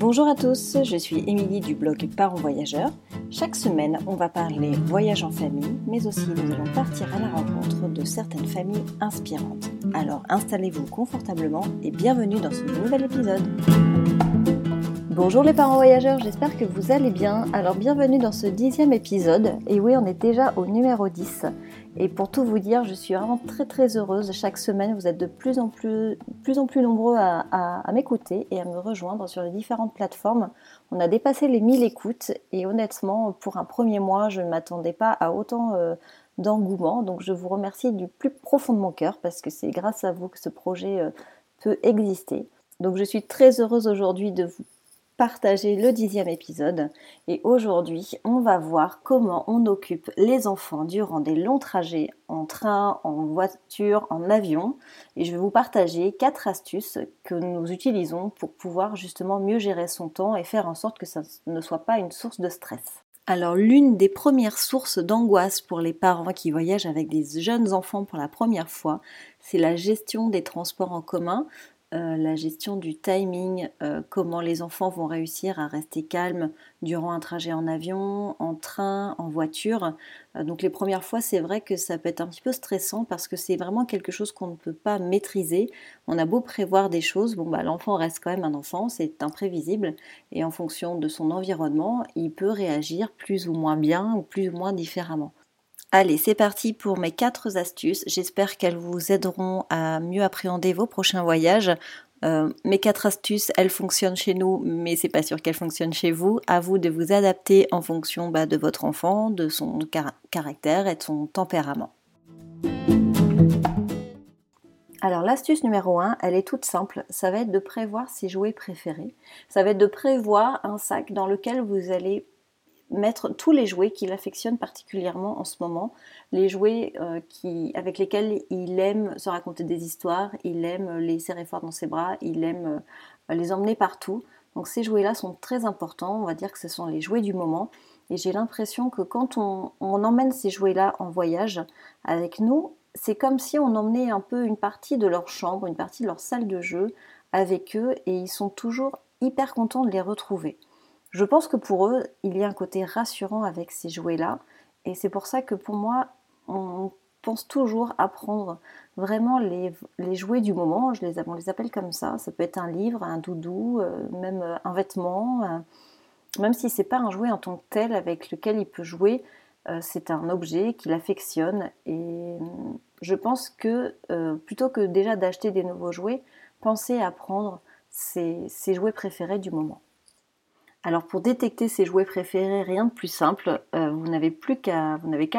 Bonjour à tous, je suis Émilie du blog Parents Voyageurs. Chaque semaine, on va parler voyage en famille, mais aussi nous allons partir à la rencontre de certaines familles inspirantes. Alors installez-vous confortablement et bienvenue dans ce nouvel épisode. Bonjour les parents voyageurs, j'espère que vous allez bien. Alors bienvenue dans ce dixième épisode. Et oui, on est déjà au numéro 10. Et pour tout vous dire, je suis vraiment très très heureuse. Chaque semaine, vous êtes de plus en plus, plus, en plus nombreux à, m'écouter et à me rejoindre sur les différentes plateformes. On a dépassé les 1000 écoutes et honnêtement, pour un premier mois, je ne m'attendais pas à autant euh, d'engouement. Donc je vous remercie du plus profond de mon cœur parce que c'est grâce à vous que ce projet euh, peut exister. Donc je suis très heureuse aujourd'hui de vous partager le dixième épisode. Et aujourd'hui, on va voir comment on occupe les enfants durant des longs trajets en train, en voiture, en avion. Et je vais vous partager quatre astuces que nous utilisons pour pouvoir justement mieux gérer son temps et faire en sorte que ça ne soit pas une source de stress. Alors l'une des premières sources d'angoisse pour les parents qui voyagent avec des jeunes enfants pour la première fois, c'est la gestion des transports en commun. Euh, la gestion du timing, euh, comment les enfants vont réussir à rester calmes durant un trajet en avion, en train, en voiture. Euh, donc les premières fois, c'est vrai que ça peut être un petit peu stressant parce que c'est vraiment quelque chose qu'on ne peut pas maîtriser. On a beau prévoir des choses, bon bah l'enfant reste quand même un enfant, c'est imprévisible et en fonction de son environnement, il peut réagir plus ou moins bien ou plus ou moins différemment. Allez, c'est parti pour mes quatre astuces. J'espère qu'elles vous aideront à mieux appréhender vos prochains voyages. Euh, mes quatre astuces, elles fonctionnent chez nous, mais c'est pas sûr qu'elles fonctionnent chez vous. À vous de vous adapter en fonction bah, de votre enfant, de son caractère et de son tempérament. Alors l'astuce numéro 1, elle est toute simple, ça va être de prévoir ses jouets préférés. Ça va être de prévoir un sac dans lequel vous allez mettre tous les jouets qu'il affectionne particulièrement en ce moment, les jouets euh, qui, avec lesquels il aime se raconter des histoires, il aime les serrer fort dans ses bras, il aime euh, les emmener partout. Donc ces jouets-là sont très importants, on va dire que ce sont les jouets du moment. Et j'ai l'impression que quand on, on emmène ces jouets-là en voyage avec nous, c'est comme si on emmenait un peu une partie de leur chambre, une partie de leur salle de jeu avec eux et ils sont toujours hyper contents de les retrouver. Je pense que pour eux, il y a un côté rassurant avec ces jouets-là. Et c'est pour ça que pour moi, on pense toujours à prendre vraiment les, jouets du moment. On les appelle comme ça. Ça peut être un livre, un doudou, euh, même euh, un vêtement. Euh, même si c'est pas un jouet en tant que tel avec lequel il peut jouer, c'est un objet qu'il affectionne. Et je pense que plutôt que déjà d'acheter des nouveaux jouets, pensez à prendre ses jouets préférés du moment. Alors pour détecter ses jouets préférés, rien de plus simple, euh, vous n'avez plus qu'à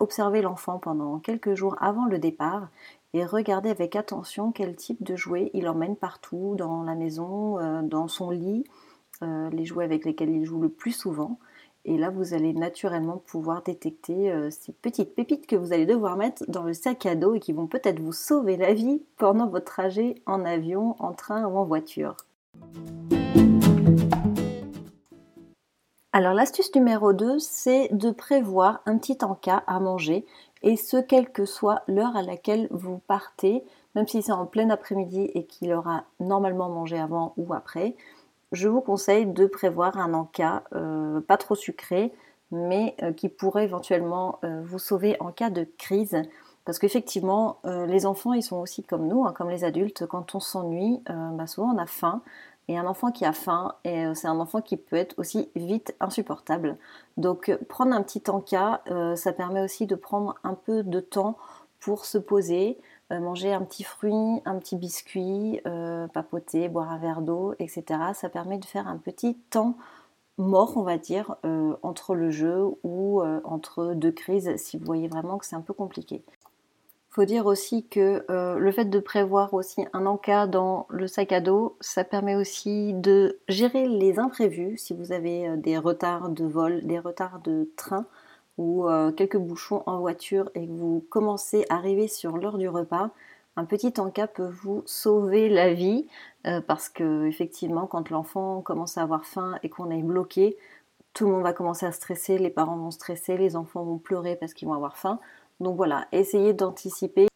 observer l'enfant pendant quelques jours avant le départ et regarder avec attention quel type de jouets il emmène partout dans la maison, euh, dans son lit, euh, les jouets avec lesquels il joue le plus souvent. Et là, vous allez naturellement pouvoir détecter ces petites pépites que vous allez devoir mettre dans le sac à dos et qui vont peut-être vous sauver la vie pendant votre trajet en avion, en train ou en voiture. Alors l'astuce numéro 2, c'est de prévoir un petit encas à manger et ce quelle que soit l'heure à laquelle vous partez, même si c'est en plein après-midi et qu'il aura normalement mangé avant ou après, je vous conseille de prévoir un encas euh, pas trop sucré, mais euh, qui pourrait éventuellement euh, vous sauver en cas de crise. Parce qu'effectivement, les enfants, ils sont aussi comme nous, hein, comme les adultes. Quand on s'ennuie, bah, souvent on a faim. Et un enfant qui a faim, euh, c'est un enfant qui peut être aussi vite insupportable. Donc euh, prendre un petit encas, euh, ça permet aussi de prendre un peu de temps pour se poser, manger un petit fruit, un petit biscuit, papoter, boire un verre d'eau, etc. Ça permet de faire un petit temps mort, on va dire, entre le jeu ou entre deux crises, si vous voyez vraiment que c'est un peu compliqué faut dire aussi que euh, le fait de prévoir aussi un encas dans le sac à dos, ça permet aussi de gérer les imprévus. Si vous avez euh, des retards de vol, des retards de train ou euh, quelques bouchons en voiture et que vous commencez à arriver sur l'heure du repas, un petit encas peut vous sauver la vie parce que effectivement, quand l'enfant commence à avoir faim et qu'on est bloqué, tout le monde va commencer à stresser, les parents vont stresser, les enfants vont pleurer parce qu'ils vont avoir faim. Donc voilà, essayez d'anticiper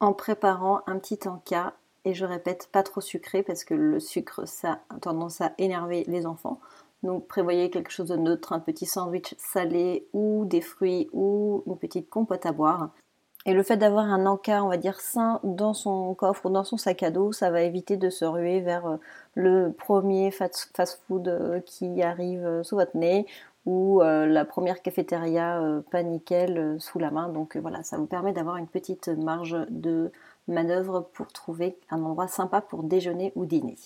en préparant un petit encas Et je répète, pas trop sucré parce que le sucre, ça a tendance à énerver les enfants. Donc prévoyez quelque chose de neutre, un petit sandwich salé ou des fruits ou une petite compote à boire. Et le fait d'avoir un encas, on va dire, sain dans son coffre ou dans son sac à dos, ça va éviter de se ruer vers euh, le premier fast-food euh, qui arrive euh, sous votre nez ou la première cafétéria pas nickel sous la main. Donc voilà, ça vous permet d'avoir une petite marge de manœuvre pour trouver un endroit sympa pour déjeuner ou dîner.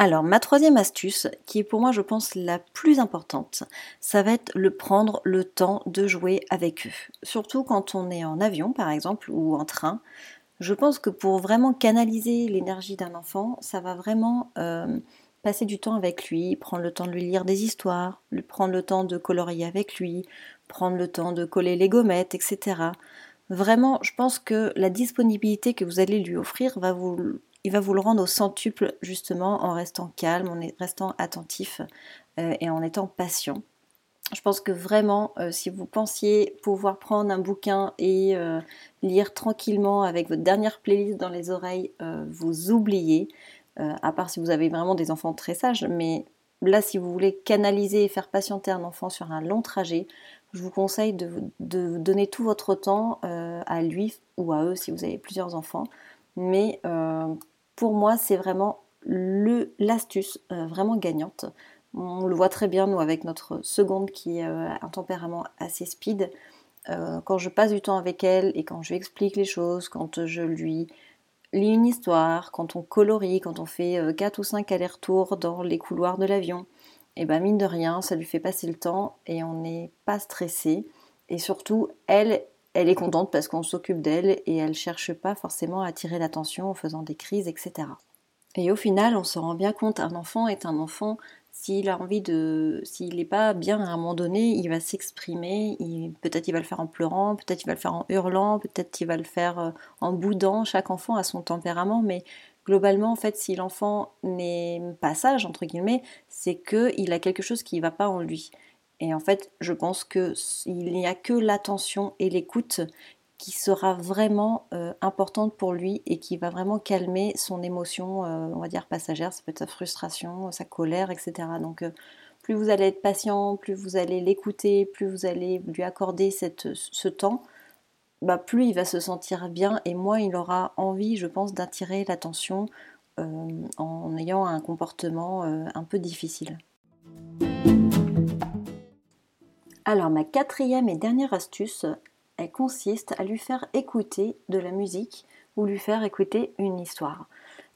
Alors, ma troisième astuce, qui est pour moi, je pense, la plus importante, ça va être le prendre le temps de jouer avec eux. Surtout quand on est en avion, par exemple, ou en train. Je pense que pour vraiment canaliser l'énergie d'un enfant, ça va vraiment euh, passer du temps avec lui, prendre le temps de lui lire des histoires, lui prendre le temps de colorier avec lui, prendre le temps de coller les gommettes, etc. Vraiment, je pense que la disponibilité que vous allez lui offrir va vous il va vous le rendre au centuple justement en restant calme, en restant attentif euh, et en étant patient. Je pense que vraiment, euh, si vous pensiez pouvoir prendre un bouquin et euh, lire tranquillement avec votre dernière playlist dans les oreilles, vous oubliez, à part si vous avez vraiment des enfants très sages, mais là, si vous voulez canaliser et faire patienter un enfant sur un long trajet, je vous conseille de, donner tout votre temps à lui ou à eux si vous avez plusieurs enfants. Mais pour moi, c'est vraiment l'astuce euh, vraiment gagnante. On le voit très bien, nous, avec notre seconde qui a euh, un tempérament assez speed. Euh, quand je passe du temps avec elle et quand je lui explique les choses, quand je lui lis une histoire, quand on colorie, quand on fait 4 ou 5 allers-retours dans les couloirs de l'avion, et eh ben mine de rien, ça lui fait passer le temps et on n'est pas stressé. Et surtout, elle, elle est contente parce qu'on s'occupe d'elle et elle cherche pas forcément à attirer l'attention en faisant des crises, etc. Et au final, on se rend bien compte, un enfant est un enfant. S'il a envie de, s'il n'est pas bien à un moment donné, il va s'exprimer. Peut-être il va le faire en pleurant, peut-être il va le faire en hurlant, peut-être il va le faire euh, en boudant. Chaque enfant a son tempérament, mais globalement, en fait, si l'enfant n'est pas sage entre guillemets, c'est que il a quelque chose qui ne va pas en lui. Et en fait, je pense qu'il n'y a que l'attention et l'écoute qui sera vraiment euh, importante pour lui et qui va vraiment calmer son émotion, euh, on va dire passagère, ça peut être sa frustration, sa colère, etc. Donc euh, plus vous allez être patient, plus vous allez l'écouter, plus vous allez lui accorder ce temps, bah, plus il va se sentir bien et moins il aura envie, je pense, d'attirer l'attention en ayant un comportement un peu difficile. Alors ma quatrième et dernière astuce, elle consiste à lui faire écouter de la musique ou lui faire écouter une histoire.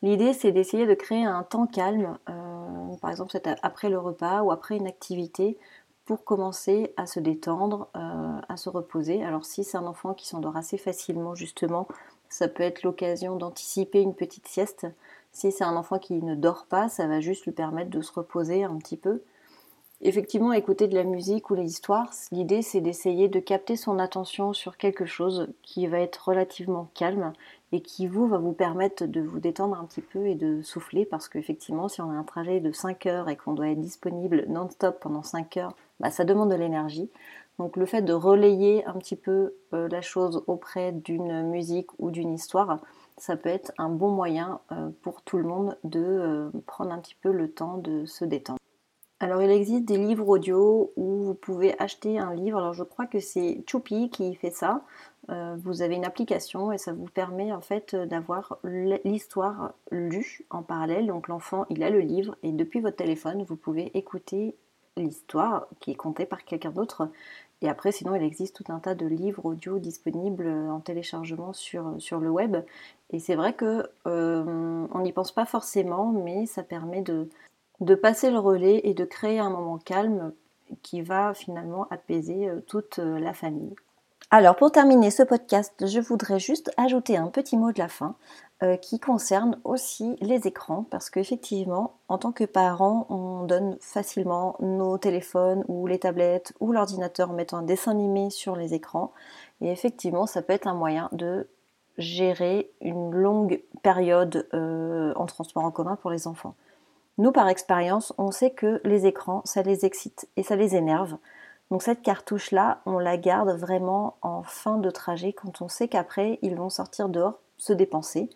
L'idée c'est d'essayer de créer un temps calme, euh, par exemple après le repas ou après une activité, pour commencer à se détendre, euh, à se reposer. Alors si c'est un enfant qui s'endort assez facilement justement, ça peut être l'occasion d'anticiper une petite sieste. Si c'est un enfant qui ne dort pas, ça va juste lui permettre de se reposer un petit peu effectivement, écouter de la musique ou les histoires, l'idée c'est d'essayer de capter son attention sur quelque chose qui va être relativement calme et qui vous va vous permettre de vous détendre un petit peu et de souffler parce qu'effectivement, si on a un trajet de 5 heures et qu'on doit être disponible non-stop pendant 5 heures, bah, ça demande de l'énergie. Donc le fait de relayer un petit peu euh, la chose auprès d'une musique ou d'une histoire, ça peut être un bon moyen euh, pour tout le monde de euh, prendre un petit peu le temps de se détendre. Alors il existe des livres audio où vous pouvez acheter un livre. Alors je crois que c'est Choupi qui fait ça. Euh, vous avez une application et ça vous permet en fait d'avoir l'histoire lue en parallèle. Donc l'enfant il a le livre et depuis votre téléphone vous pouvez écouter l'histoire qui est contée par quelqu'un d'autre. Et après sinon il existe tout un tas de livres audio disponibles en téléchargement sur, sur le web. Et c'est vrai que euh, on n'y pense pas forcément mais ça permet de de passer le relais et de créer un moment calme qui va finalement apaiser euh, toute euh, la famille. Alors pour terminer ce podcast, je voudrais juste ajouter un petit mot de la fin euh, qui concerne aussi les écrans parce qu'effectivement en tant que parent on donne facilement nos téléphones ou les tablettes ou l'ordinateur en mettant un dessin animé sur les écrans et effectivement ça peut être un moyen de gérer une longue période en transport en commun pour les enfants. Nous, par expérience, on sait que les écrans, ça les excite et ça les énerve. Donc cette cartouche-là, on la garde vraiment en fin de trajet quand on sait qu'après, ils vont sortir dehors, se dépenser.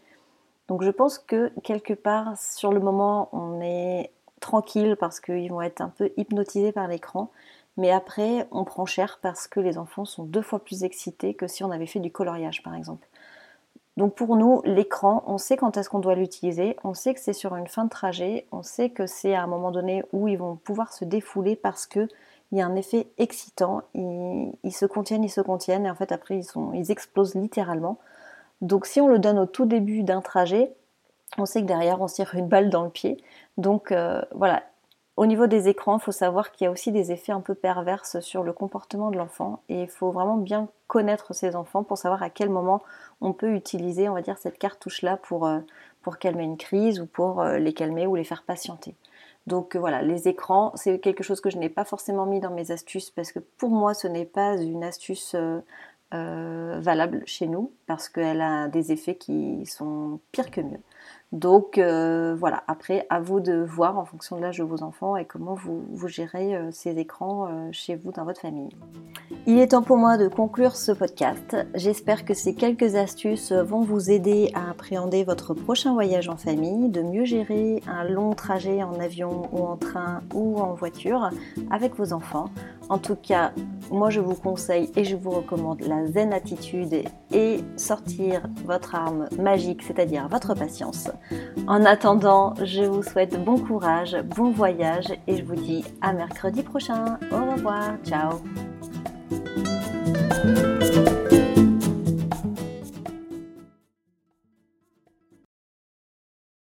Donc je pense que quelque part, sur le moment, on est tranquille parce qu'ils vont être un peu hypnotisés par l'écran. Mais après, on prend cher parce que les enfants sont deux fois plus excités que si on avait fait du coloriage, par exemple. Donc pour nous, l'écran, on sait quand est-ce qu'on doit l'utiliser, on sait que c'est sur une fin de trajet, on sait que c'est à un moment donné où ils vont pouvoir se défouler parce que il y a un effet excitant, ils, se contiennent, ils se contiennent, et en fait après ils, ils explosent littéralement. Donc si on le donne au tout début d'un trajet, on sait que derrière on se tire une balle dans le pied. Donc euh, voilà, au niveau des écrans, il faut savoir qu'il y a aussi des effets un peu perverses sur le comportement de l'enfant et il faut vraiment bien connaître ses enfants pour savoir à quel moment on peut utiliser, on va dire, cette cartouche-là pour, euh, pour calmer une crise ou pour euh, les calmer ou les faire patienter. Donc euh, voilà, les écrans, c'est quelque chose que je n'ai pas forcément mis dans mes astuces parce que pour moi, ce n'est pas une astuce valable chez nous parce qu'elle a des effets qui sont pires que mieux. Donc euh, voilà, après à vous de voir en fonction de l'âge de vos enfants et comment vous, gérez euh, ces écrans euh, chez vous dans votre famille. Il est temps pour moi de conclure ce podcast. J'espère que ces quelques astuces vont vous aider à appréhender votre prochain voyage en famille, de mieux gérer un long trajet en avion ou en train ou en voiture avec vos enfants. En tout cas, moi je vous conseille et je vous recommande la zen attitude et sortir votre arme magique, c'est-à-dire votre patience. En attendant, je vous souhaite bon courage, bon voyage et je vous dis à mercredi prochain. Au revoir, ciao Thank you.